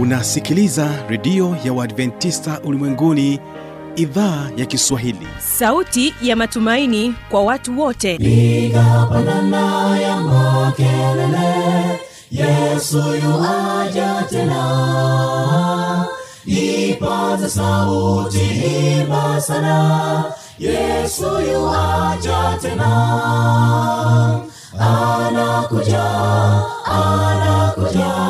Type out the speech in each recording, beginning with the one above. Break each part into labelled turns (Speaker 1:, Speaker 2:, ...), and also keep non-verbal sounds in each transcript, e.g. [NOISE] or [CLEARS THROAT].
Speaker 1: unasikiliza redio ya uadventista ulimwenguni idhaa ya kiswahili.
Speaker 2: Sauti ya matumaini kwa watu wote.
Speaker 3: Igapanana ya makelele yesu yuaja tena. Ipaza sauti imba sana yesu yuaja tena. Anakuja anakuja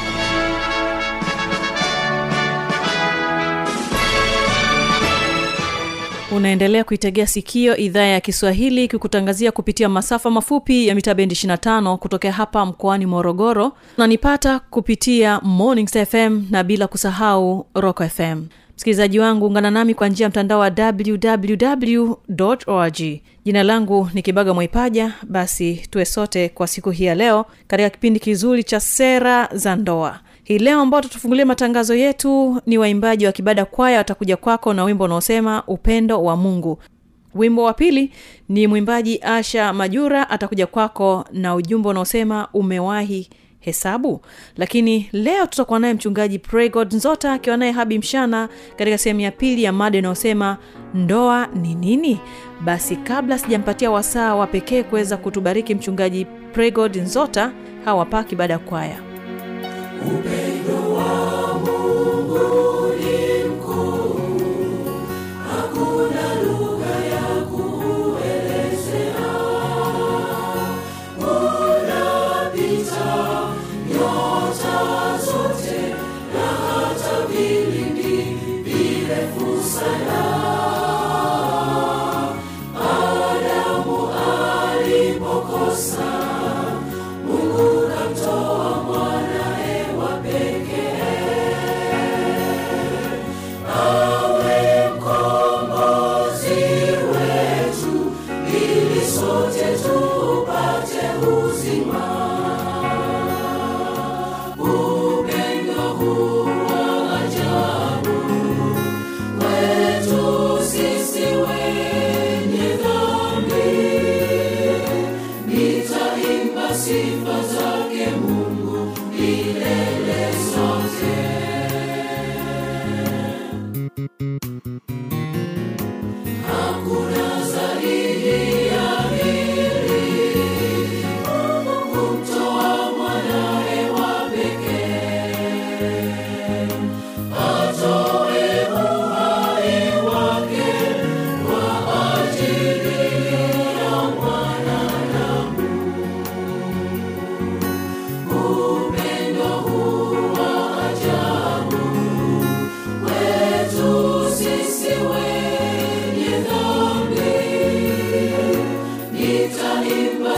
Speaker 2: unaendelea kuitegea sikio idhaa ya kiswahili kikutangazia kupitia masafa mafupi ya mita bendi 25 kutokea hapa mkoani morogoro nanipata kupitia mornings fm na bila kusahau rock fm msikilizaji wangu ungana nami kwa njia ya mtandao wa www org. Jina langu ni kibaga mwaipaja. Basi tuwe sote kwa siku hii ya leo katika kipindi kizuri cha sera za ndoa hii leo ambao tutafungulia matangazo yetu ni waimbaji wa kibada kwaya watakuja kwako na wimbo unaosema upendo wa mungu. Wimbo wa pili ni mwimbaji asha majura atakuja kwako na ujumbe unaosema umewahi hesabu. Lakini leo tutakuwa naye mchungaji pregod nzota akiwa naye habi mshana katika sehemu ya pili ya mada inayosema ndoa ni nini? Basi kabla sijampatia wasaa wa pekee kuweza kutubariki mchungaji pregod nzota hawapaki baada ya kwaya
Speaker 3: upendo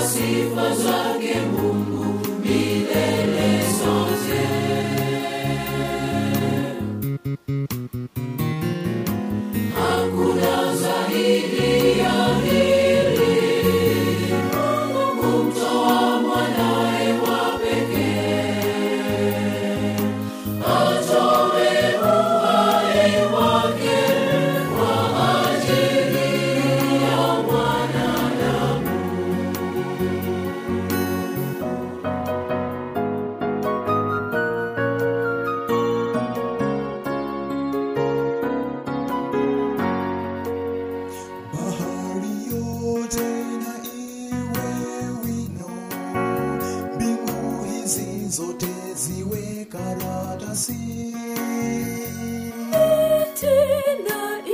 Speaker 4: cifras again.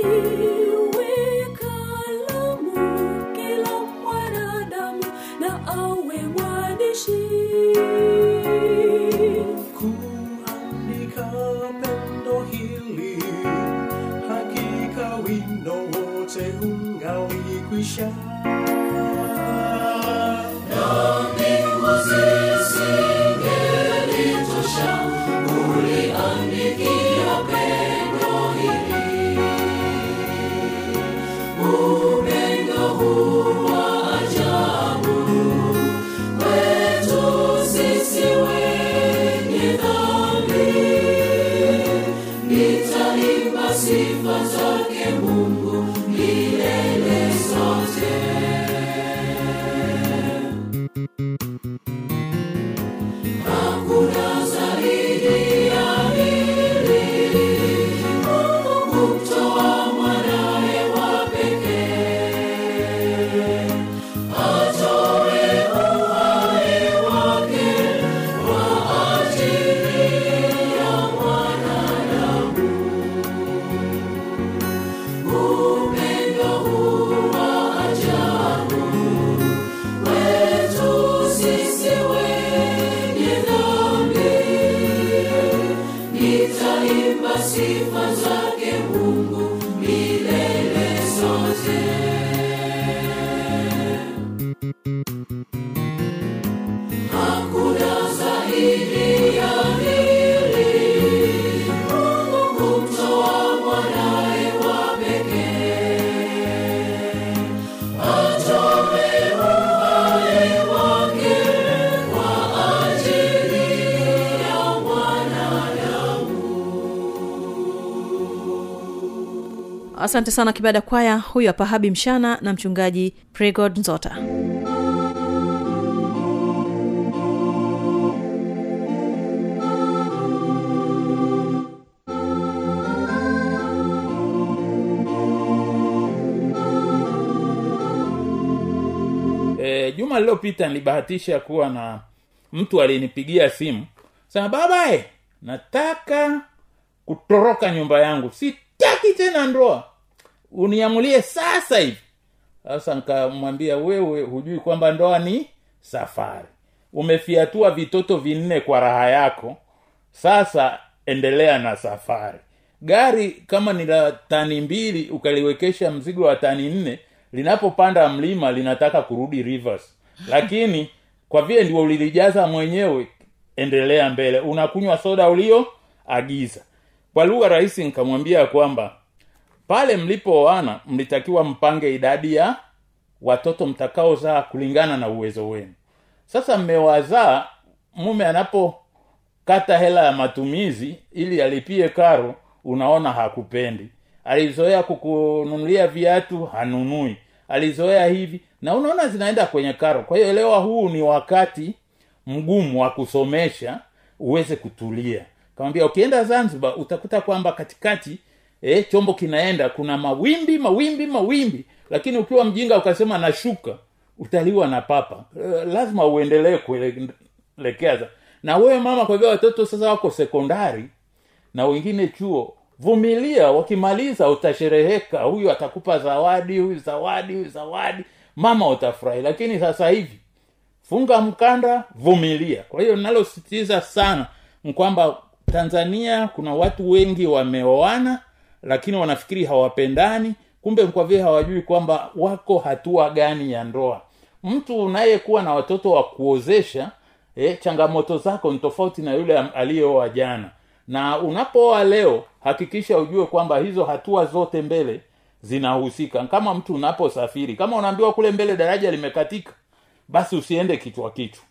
Speaker 5: Tena
Speaker 2: asante sana kibada kwaya. Huyu hapa habi mshana na mchungaji pregod nzota.
Speaker 6: E, juma lililopita nilibahatisha kuwa na mtu alinipigia simu. Sema baba e, nataka kutoroka nyumba yangu. Sitaki tena ndoa uniamulie sasa hivi. Sasa nikamwambia wewe hujui kwamba ndoa ni safari. Umefiatua vitoto vinne kwa raha yako. Sasa endelea na safari. Gari kama ni la tani mbili ukaliwekesha mzigo wa tani nne linapopanda mlima linataka kurudi rivers. Lakini kwa vile ndio ulilijaza mwenyewe endelea mbele. Unakunywa soda ulioagiza kwa lugha rahisi nikamwambia kwamba pale mlipooana mlitakiwa mpange idadi ya watoto mtakaozaa kulingana na uwezo wenu. Sasa mmewazaa mume anapokata hela ya matumizi ili alipie karo unaona hakupendi. Alizoea kukununulia viatu hanunui. Alizoea hivi na unaona zinaenda kwenye karo. Kwa hiyo elewa huu ni wakati mgumu wa kusomesha uweze kutulia. Kamwambia ukienda zanzibar utakuta kwamba katikati eh, chombo kinaenda kuna mawimbi mawimbi mawimbi. Lakini ukiwa mjinga ukasema nashuka utaliwa na papa. E, lazima uendelee kuelekeza na wewe mama kwa vile watoto sasa wako sekondari na wengine chuo vumilia wakimaliza utashereheka. Huyu atakupa zawadi huyu zawadi huyu zawadi. Mama utafurahi. Lakini sasa hivi funga mkanda vumilia. Kwa hiyo nalositiza sana kwamba tanzania kuna watu wengi wameoana lakini wanafikiri hawapendani kumbe kwa vile hawajui kwamba wako hatua gani ya ndoa. Mtu unayekuwa na watoto wa kuozesha eh, changamoto zako ni tofauti na yule aliyeoa jana. Na unapooa leo hakikisha ujue kwamba hizo hatua zote mbele zinahusika. Kama mtu unaposafiri kama unaambiwa kule mbele daraja limekatika basi usiende kichwa kichwa.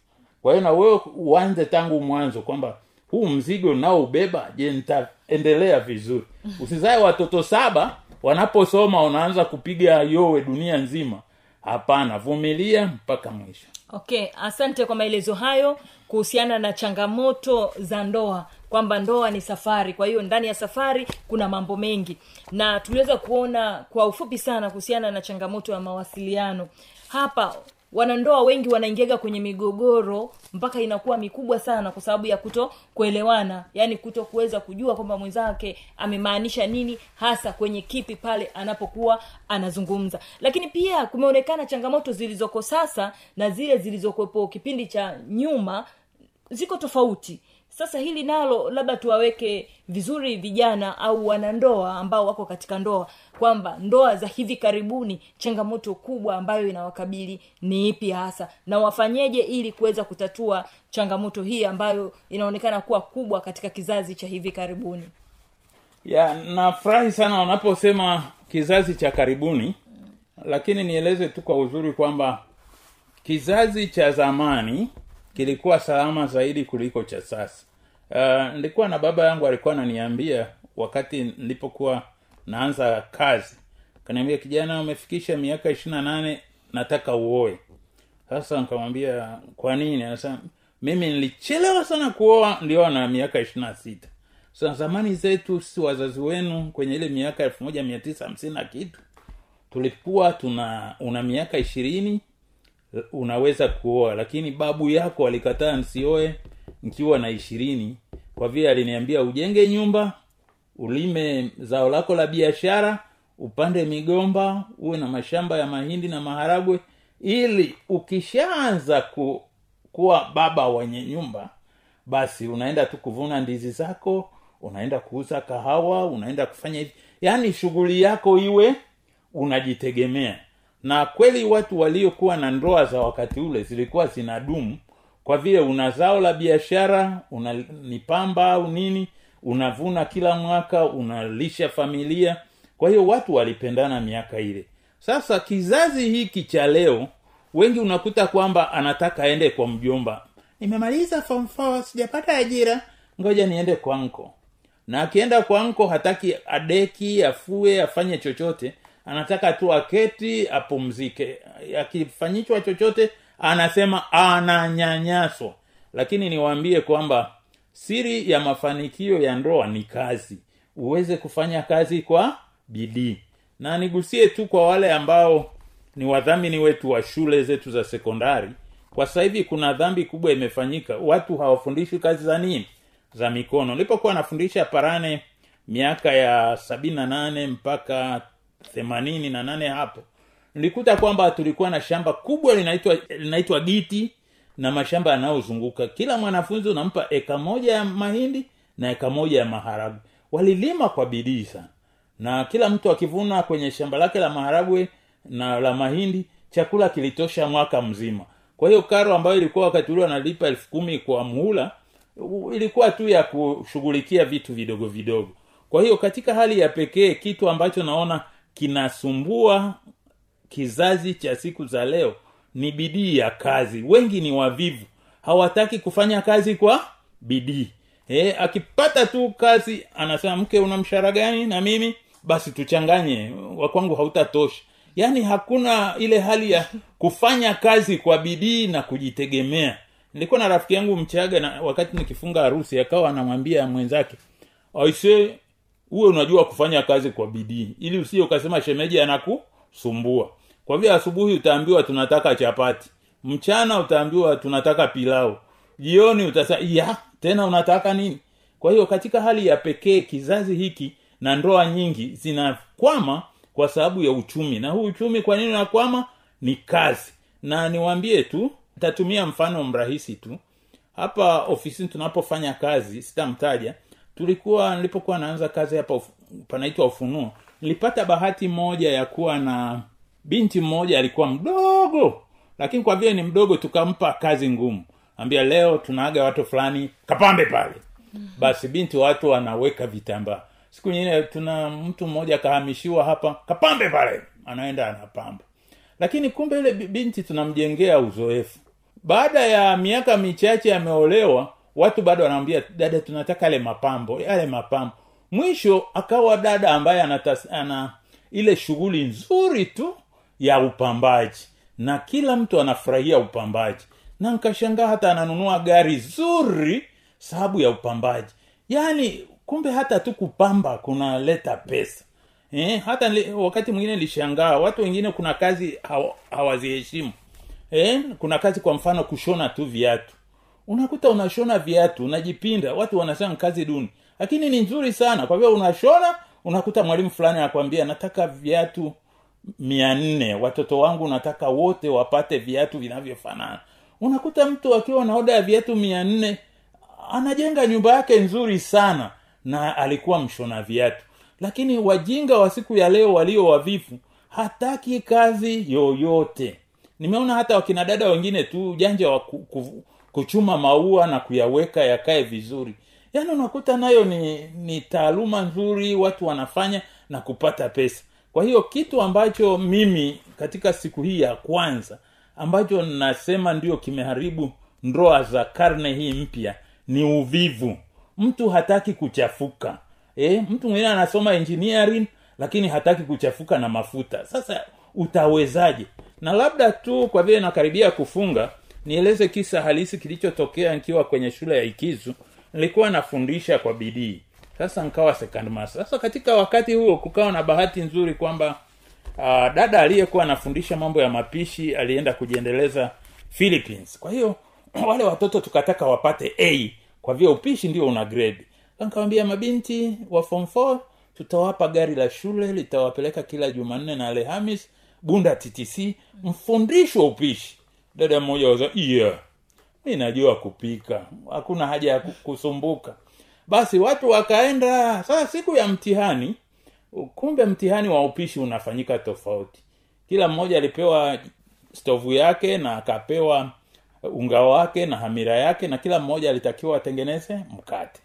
Speaker 6: Kwa hiyo na wewe uanze tangu mwanzo kwamba huu mzigo naoubeba je nitaendelea vizuri? [LAUGHS] Usizae watoto saba wanaposoma unaanza kupiga yowe dunia nzima. Hapana vumilia mpaka mwisho.
Speaker 7: Okay asante kwa maelezo hayo kuhusiana na changamoto za ndoa kwamba ndoa ni safari. Kwa hiyo ndani ya safari kuna mambo mengi. Na tuliweza kuona kwa ufupi sana kuhusiana na changamoto ya mawasiliano. Hapa wanandoa wengi wanaingiaga kwenye migogoro mpaka inakuwa mikubwa sana kwa sababu ya kuto kuelewana. Yaani kuto kuweza kujua kwamba mwenzake amemaanisha nini hasa kwenye kipi pale anapokuwa anazungumza. Lakini pia kumeonekana changamoto zilizoko sasa na zile zilizokuwepo kipindi cha nyuma ziko tofauti sasa hili nalo labda tuwaweke vizuri vijana au wanandoa ambao wako katika ndoa kwamba ndoa za hivi karibuni changamoto kubwa ambayo inawakabili ni ipi hasa na wafanyeje ili kuweza kutatua changamoto hii ambayo inaonekana kuwa kubwa katika kizazi cha hivi karibuni?
Speaker 6: Ya nafurahi sana wanaposema kizazi cha karibuni lakini nieleze tu kwa uzuri kwamba kizazi cha zamani kilikuwa salama zaidi kuliko cha sasa uh, nilikuwa na baba yangu alikuwa ananiambia wakati nilipokuwa naanza kazi. Kaniambia kijana umefikisha miaka ishiri na nane nataka uoe. Sasa nikamwambia kwa nini? Anasema mimi nilichelewa sana kuoa nilioa na miaka ishiri na sita. Sasa zamani zetu si wazazi wenu kwenye ile miaka elfu moja mia tisa hamsini na kitu tulikuwa tuna una miaka ishirini unaweza kuoa. Lakini babu yako alikataa nsioe nkiwa na ishirini kwa vile aliniambia ujenge nyumba ulime zao lako la biashara upande migomba uwe na mashamba ya mahindi na maharagwe ili ukishaanza ku, kuwa baba wenye nyumba basi unaenda tu kuvuna ndizi zako unaenda kuuza kahawa unaenda kufanya hivi. Yaani shughuli yako iwe unajitegemea. Na kweli watu waliokuwa na ndoa za wakati ule zilikuwa zinadumu kwa vile una zao la biashara una ni pamba au nini unavuna kila mwaka unalisha familia. Kwa hiyo watu walipendana miaka ile. Sasa kizazi hiki cha leo wengi unakuta kwamba anataka aende kwa mjomba. Nimemaliza form sijapata ajira ngoja niende kwa nko na akienda kwa nko hataki adeki afue afanye chochote. Anataka tu aketi apumzike. Akifanyichwa chochote anasema ananyanyaswa. Lakini niwaambie kwamba siri ya mafanikio ya ndoa ni kazi. Uweze kufanya kazi kwa bidii. Na nigusie tu kwa wale ambao ni wadhamini wetu wa shule zetu za sekondari. Kwa sasa hivi kuna dhambi kubwa imefanyika. Watu hawafundishwi kazi za nini? Za mikono. Nilipokuwa nafundisha parane miaka ya sabini na nane mpaka themanini na nane hapo nilikuta kwamba tulikuwa na shamba kubwa linaitwa linaitwa giti na mashamba yanayozunguka. Kila mwanafunzi unampa eka moja ya mahindi na eka moja ya maharagwe. Walilima kwa bidii sana. Na kila mtu akivuna kwenye shamba lake la maharagwe na la mahindi chakula kilitosha mwaka mzima. Kwa hiyo karo ambayo ilikuwa wakati ule wanalipa elfu kumi kwa mhula ilikuwa tu ya kushughulikia vitu vidogo vidogo. Kwa hiyo katika hali ya pekee kitu ambacho naona kinasumbua kizazi cha siku za leo ni bidii ya kazi. Wengi ni wavivu. Hawataki kufanya kazi kwa bidii. E, akipata tu kazi anasema mke una mshahara gani na mimi? Basi tuchanganye. Wakwangu hautatosha. Yaani hakuna ile hali ya kufanya kazi kwa bidii na kujitegemea. Nilikuwa na rafiki yangu mchaga na wakati nikifunga harusi akawa anamwambia mwenzake aise uwe unajua kufanya kazi kwa bidii. Ili usije ukasema shemeji anakusumbua kwa vile asubuhi utaambiwa tunataka chapati mchana utaambiwa tunataka pilau jioni utasa ya tena unataka nini? Kwa hiyo katika hali ya pekee kizazi hiki na ndoa nyingi zinakwama kwa sababu ya uchumi. Na huu uchumi kwa nini unakwama? Ni kazi. Na niwaambie tu nitatumia mfano mrahisi tu. Hapa ofisini tunapofanya kazi sitamtaja. Tulikuwa nilipokuwa naanza kazi hapa panaitwa ufunuo nilipata bahati moja ya kuwa na binti mmoja alikuwa mdogo lakini kwa vile ni mdogo tukampa kazi ngumu. Ambia leo tunaaga watu fulani kapambe pale. Basi binti watu wanaweka vitambaa. Siku nyingine tuna mtu mmoja akahamishiwa hapa kapambe pale. Anaenda anapamba. Lakini kumbe ile binti tunamjengea uzoefu. Baada ya miaka michache ameolewa watu bado wanamwambia dada tunataka yale mapambo yale mapambo. Mwisho akawa dada ambaye ana ile shughuli nzuri tu ya upambaji. Na kila mtu anafurahia upambaji. Na nkashangaa hata ananunua gari zuri sababu ya upambaji. Yaani kumbe hata tu kupamba kunaleta pesa. Eh, hata li, wakati mwingine lishangaa watu wengine kuna kazi haw, hawaziheshimu. Eh, kuna kazi kwa mfano kushona tu viatu. Unakuta unashona viatu unajipinda watu wanasema kazi duni. Lakini ni nzuri sana kwa vile unashona unakuta mwalimu fulani anakwambia nataka viatu mia nne. Watoto wangu nataka wote wapate viatu vinavyofanana. Unakuta mtu akiwa na oda ya viatu mia nne anajenga nyumba yake nzuri sana na alikuwa mshona viatu. Lakini wajinga wa siku ya leo walio wavifu hataki kazi yoyote. Nimeona hata wakina dada wengine tu ujanja wa ku, ku, kuchuma maua na kuyaweka yakae vizuri. Yaani unakuta nayo ni ni taaluma nzuri watu wanafanya na kupata pesa kwa hiyo kitu ambacho mimi katika siku hii ya kwanza ambacho nasema ndio kimeharibu ndoa za karne hii mpya ni uvivu. Mtu hataki kuchafuka. E, mtu mwingine anasoma engineering lakini hataki kuchafuka na mafuta. Sasa utawezaje? Na labda tu kwa vile nakaribia kufunga nieleze kisa halisi kilichotokea nikiwa kwenye shule ya ikizu. Nilikuwa nafundisha kwa bidii sasa nkawa second master. Sasa katika wakati huo kukawa na bahati nzuri kwamba uh, dada aliyekuwa anafundisha mambo ya mapishi alienda kujiendeleza philippines. Kwa hiyo [CLEARS THROAT] wale watoto tukataka wapate a kwa vile upishi ndio una grade. Nkawambia mabinti wa form 4 tutawapa gari la shule litawapeleka kila jumanne na alhamis bunda ttc mfundishwe upishi. Dada mmoja waza yeah mi najua kupika. Hakuna haja ya kusumbuka basi watu wakaenda sasa siku ya mtihani kumbe mtihani wa upishi unafanyika tofauti. Kila mmoja alipewa stovu yake na akapewa unga wake na hamira yake na kila mmoja alitakiwa atengeneze mkate.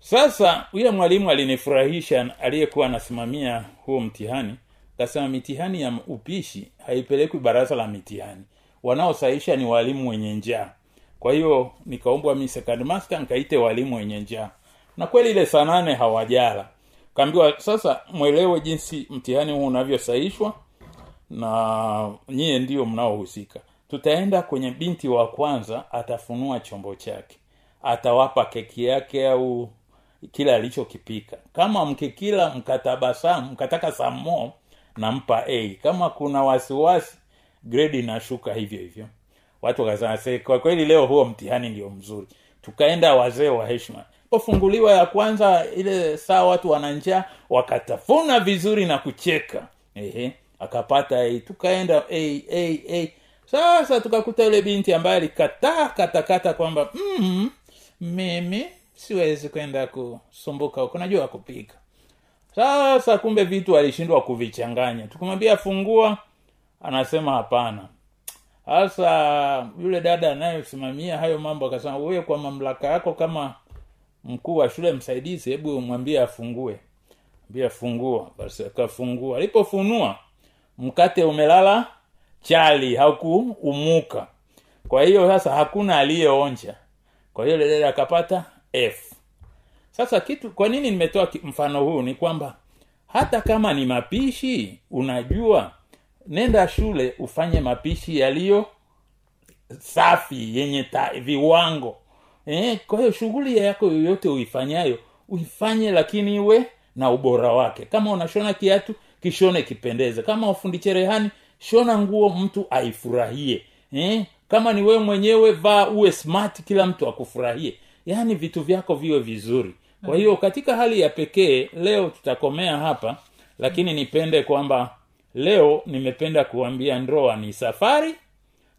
Speaker 6: Sasa yule mwalimu alinifurahisha aliyekuwa anasimamia huo mtihani kasema mitihani ya upishi haipelekwi baraza la mitihani. Wanaosahisha ni walimu wenye njaa. Kwa hiyo nikaombwa mi master nikaite walimu wenye njaa na kweli ile saa nane hawajala. Kaambiwa sasa mwelewe jinsi mtihani huu unavyosahishwa na nyie ndio mnaohusika. Tutaenda kwenye binti wa kwanza atafunua chombo chake. Atawapa keki yake au kile alichokipika. Kama mkikila mkatabasamu mkataka samo nampa a. Kama kuna wasiwasi gredi inashuka hivyo hivyo. Watu kwa kweli leo huo mtihani ndio mzuri. Tukaenda wazee wa heshima pofunguliwa ya kwanza ile saa watu wananjaa wakatafuna vizuri na kucheka. Ehe akapata ei tukaenda ei ei ei sasa tukakuta yule binti ambaye alikataa katakata kwamba mm, mimi siwezi kwenda kusumbuka huko najua kupika sasa kumbe vitu alishindwa kuvichanganya. Tukamwambia fungua. Anasema hapana. Sasa yule dada anayesimamia hayo mambo akasema wewe kwa mamlaka yako kama mkuu wa shule msaidizi hebu mwambie afungue. Fungua basi akafungua. Alipofunua mkate umelala chali hakuumuka kwa hiyo sasa hakuna aliyeonja. Kwa hiyo dada akapata f. Sasa kitu kwa nini nimetoa mfano huu? Ni kwamba hata kama ni mapishi unajua nenda shule ufanye mapishi yaliyo safi yenye ta, viwango eh, kwa hiyo shughuli yako yoyote uifanyayo uifanye lakini iwe na ubora wake. Kama unashona kiatu kishone kipendeze. Kama ufundi cherehani shona nguo mtu aifurahie. Eh, kama ni wewe mwenyewe vaa uwe smart kila mtu akufurahie. Yaani vitu vyako viwe vizuri. Kwa hiyo katika hali ya pekee leo tutakomea hapa lakini nipende kwamba leo nimependa kuambia ndoa ni safari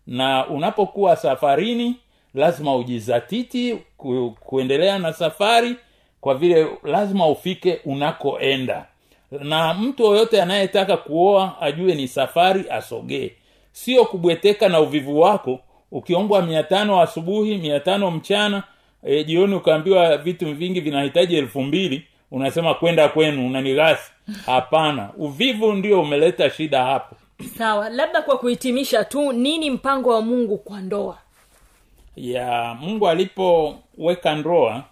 Speaker 6: na unapokuwa safarini lazima ujizatiti ku, kuendelea na safari kwa vile lazima ufike unakoenda. Na mtu yoyote anayetaka kuoa ajue ni safari asogee. Sio kubweteka na uvivu wako. Ukiombwa mia tano asubuhi mia tano mchana e, jioni ukaambiwa vitu vingi vinahitaji elfu mbili unasema kwenda kwenu unanigasi hapana. Uvivu ndio umeleta shida hapo.
Speaker 7: Sawa labda kwa kuhitimisha tu nini mpango wa mungu kwa ndoa
Speaker 6: ya mungu alipoweka ndoa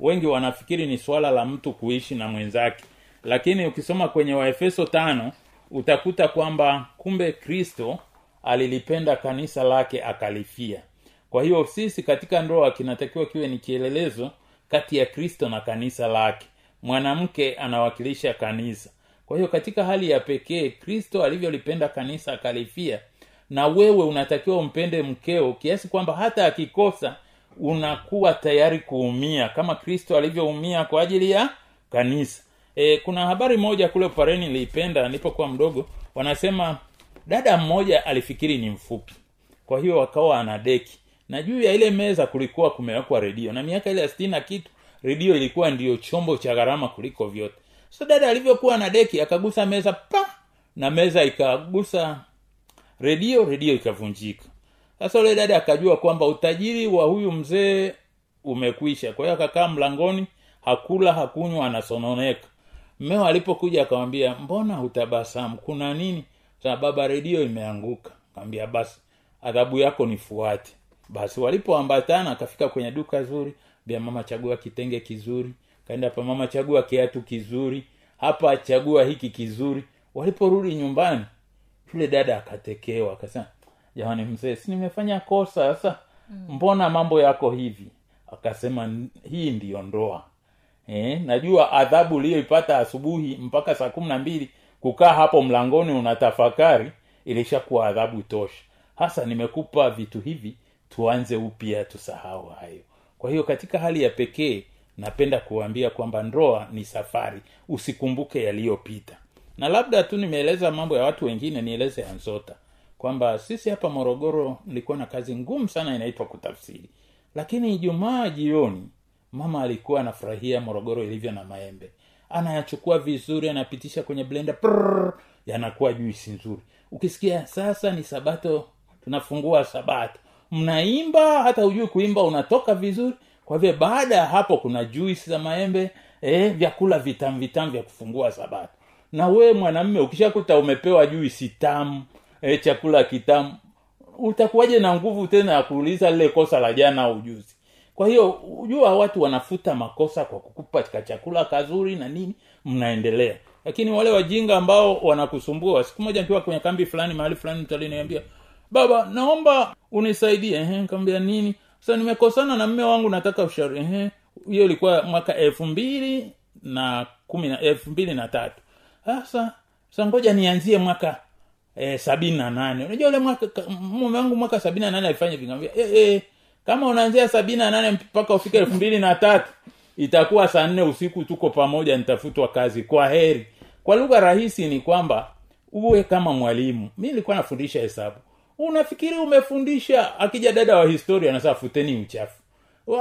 Speaker 6: wengi wanafikiri ni swala la mtu kuishi na mwenzake. Lakini ukisoma kwenye waefeso tano utakuta kwamba kumbe kristo alilipenda kanisa lake akalifia. Kwa hiyo sisi katika ndoa kinatakiwa kiwe ni kielelezo kati ya kristo na kanisa lake. Mwanamke anawakilisha kanisa. Kwa hiyo katika hali ya pekee kristo alivyolipenda kanisa akalifia na wewe unatakiwa umpende mkeo kiasi kwamba hata akikosa unakuwa tayari kuumia kama kristo alivyoumia kwa ajili ya kanisa. E, kuna habari moja kule pareni niliipenda nilipokuwa mdogo wanasema dada mmoja alifikiri ni mfupi kwa hiyo wakawa anadeki. Na juu ya ile meza kulikuwa kumewekwa redio na miaka ile ya sitini na kitu redio ilikuwa ndiyo chombo cha gharama kuliko vyote. So dada alivyokuwa na deki akagusa meza pa! Na meza ikagusa redio redio ikavunjika. Sasa ule dada akajua kwamba utajiri wa huyu mzee umekwisha. Kwa hiyo akakaa mlangoni hakula hakunywa anasononeka. Mmeo alipokuja akamwambia mbona hutabasamu? Kuna nini? Sa baba redio imeanguka. Kaambia basi adhabu yako nifuate. Basi walipoambatana akafika kwenye duka zuri bia mama chagua kitenge kizuri. Kaenda pa mama chagua kiatu kizuri. Hapa chagua hiki kizuri. Waliporudi nyumbani yule dada akatekewa akasema jamani mzee si nimefanya kosa? Sasa mbona mambo yako hivi? Akasema hii ndiyo ndoa. Eh, najua adhabu uliyoipata asubuhi mpaka saa kumi na mbili kukaa hapo mlangoni unatafakari ilishakuwa adhabu tosha. Hasa nimekupa vitu hivi tuanze upya tusahau hayo. Kwa hiyo katika hali ya pekee napenda kuambia kwamba ndoa ni safari. Usikumbuke yaliyopita na labda tu nimeeleza mambo ya watu wengine nieleze ya kwamba sisi hapa morogoro nilikuwa na kazi ngumu sana inaitwa kutafsiri. Lakini ijumaa jioni mama alikuwa anafurahia morogoro ilivyo na maembe. Anayachukua vizuri anapitisha kwenye blender prrr, yanakuwa juisi nzuri. Ukisikia sasa ni sabato tunafungua sabato. Mnaimba hata hujui kuimba unatoka vizuri. Kwa hivyo baada ya hapo kuna juisi za maembe eh, vyakula vitamu vya kufungua sabato na we mwanamme ukishakuta umepewa juisi tamu e, chakula kitamu utakuwaje na nguvu tena ya kuuliza lile kosa la jana au kwa hiyo jua watu wanafuta makosa kwa kukupa chakula kazuri na nini mnaendelea. Lakini wale wajinga ambao wanakusumbua siku moja nikiwa kwenye kambi fulani mahali fulani mtu baba naomba unisaidie. Ehe nini? Sasa nimekosana na mme wangu nataka ushauri. Hiyo ilikuwa mwaka elfu mbili na kumi na elfu mbili na tatu sasa sasa ngoja nianzie mwaka eh, sabini na nane. Unajua ule mwaka ka- mume wangu mwaka sabini na nane alifanya vingambia eh, eh, kama unaanzia sabini na nane mpaka ufike elfu mbili na tatu itakuwa saa nne usiku tuko pamoja nitafutwa kazi. Kwa heri. Kwa lugha rahisi ni kwamba uwe kama mwalimu. Mi nilikuwa nafundisha hesabu. Unafikiri umefundisha? Akija dada wa historia anasema uchafu.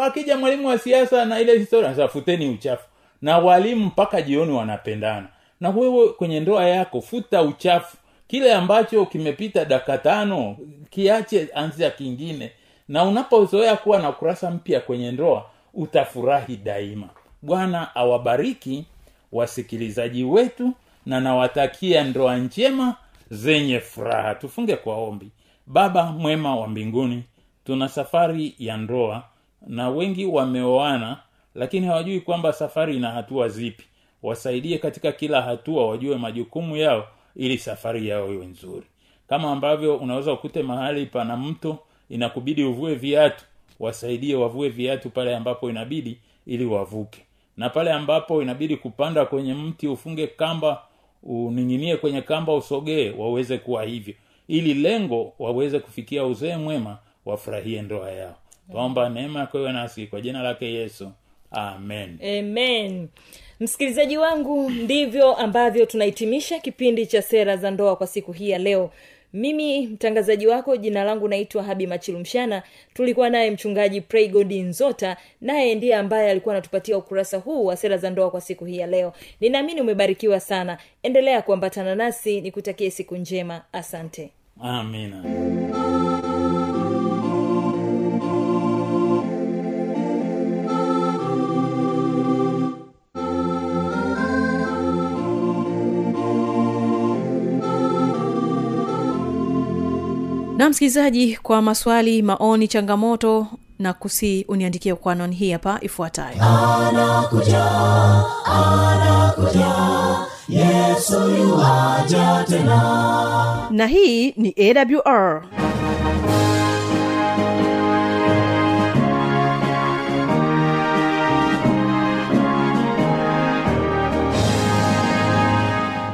Speaker 6: Akija mwalimu wa siasa na ile historia anasema uchafu. Na walimu mpaka jioni wanapendana na wewe kwenye ndoa yako futa uchafu. Kile ambacho kimepita dakika tano kiache anzia kingine. Na unapozoea kuwa na kurasa mpya kwenye ndoa utafurahi daima. Bwana awabariki wasikilizaji wetu na nawatakia ndoa njema zenye furaha. Tufunge kwa ombi. Baba mwema wa mbinguni tuna safari ya ndoa na wengi wameoana lakini hawajui kwamba safari ina hatua zipi wasaidie katika kila hatua wajue majukumu yao ili safari yao iwe nzuri. Kama ambavyo unaweza ukute mahali pana mto inakubidi uvue viatu. Wasaidie wavue viatu pale ambapo inabidi ili wavuke. Na pale ambapo inabidi kupanda kwenye mti ufunge kamba uning'inie kwenye kamba usogee waweze kuwa hivyo. Ili lengo waweze kufikia uzee mwema wafurahie ndoa yao. Twaomba neema yako iwe nasi kwa jina lake yesu. Amen.
Speaker 7: Amen msikilizaji wangu ndivyo ambavyo tunahitimisha kipindi cha sera za ndoa kwa siku hii ya leo. Mimi mtangazaji wako jina langu naitwa habi machilumshana tulikuwa naye mchungaji praygod nzota naye ndiye ambaye alikuwa anatupatia ukurasa huu wa sera za ndoa kwa siku hii ya leo. Ninaamini umebarikiwa sana. Endelea kuambatana nasi nikutakie siku njema. Asante.
Speaker 6: Amina
Speaker 2: msikilizaji kwa maswali maoni changamoto na kusi uniandikie kwa anwani hii hapa ifuatayo. Na hii ni awr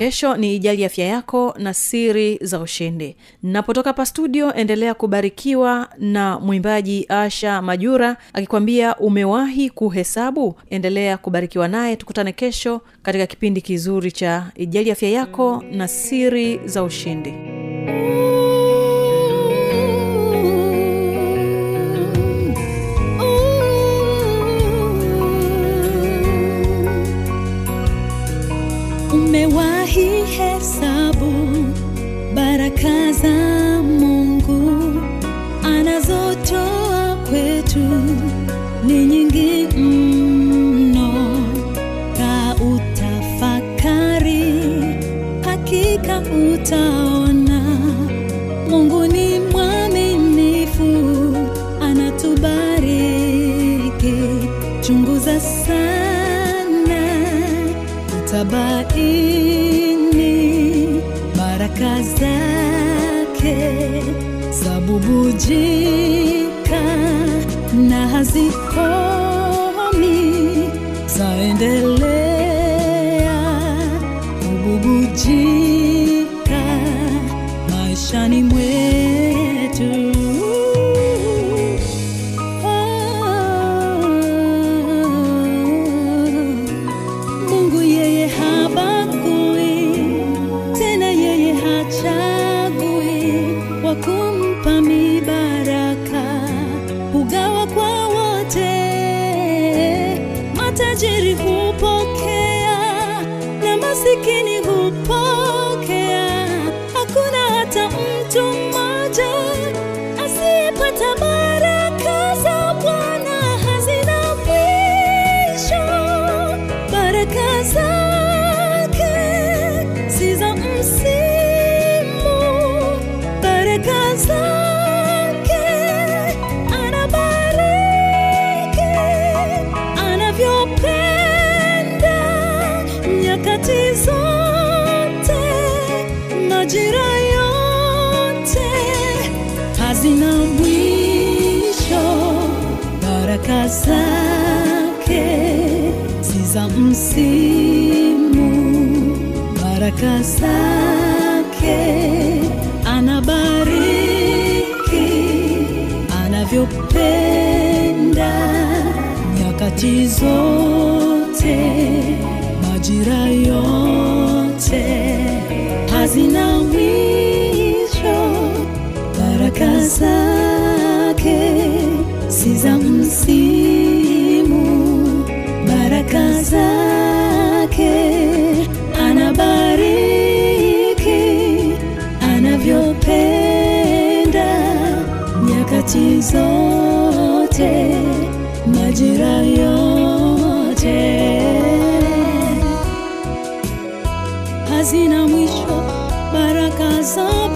Speaker 2: kesho ni ijali afya yako na siri za ushindi. Napotoka pa studio endelea kubarikiwa na mwimbaji asha majura akikwambia umewahi kuhesabu? Endelea kubarikiwa naye tukutane kesho katika kipindi kizuri cha ijali afya yako na siri za ushindi.
Speaker 5: umewahi baraka zabubujika na hazikomi zaendelea kububujika. Maishani mwetu zake si za msimu. Baraka zake anabariki anavyopenda nyakati zote majira yote hazina zote majira yote. Hazina mwisho baraka za Bwana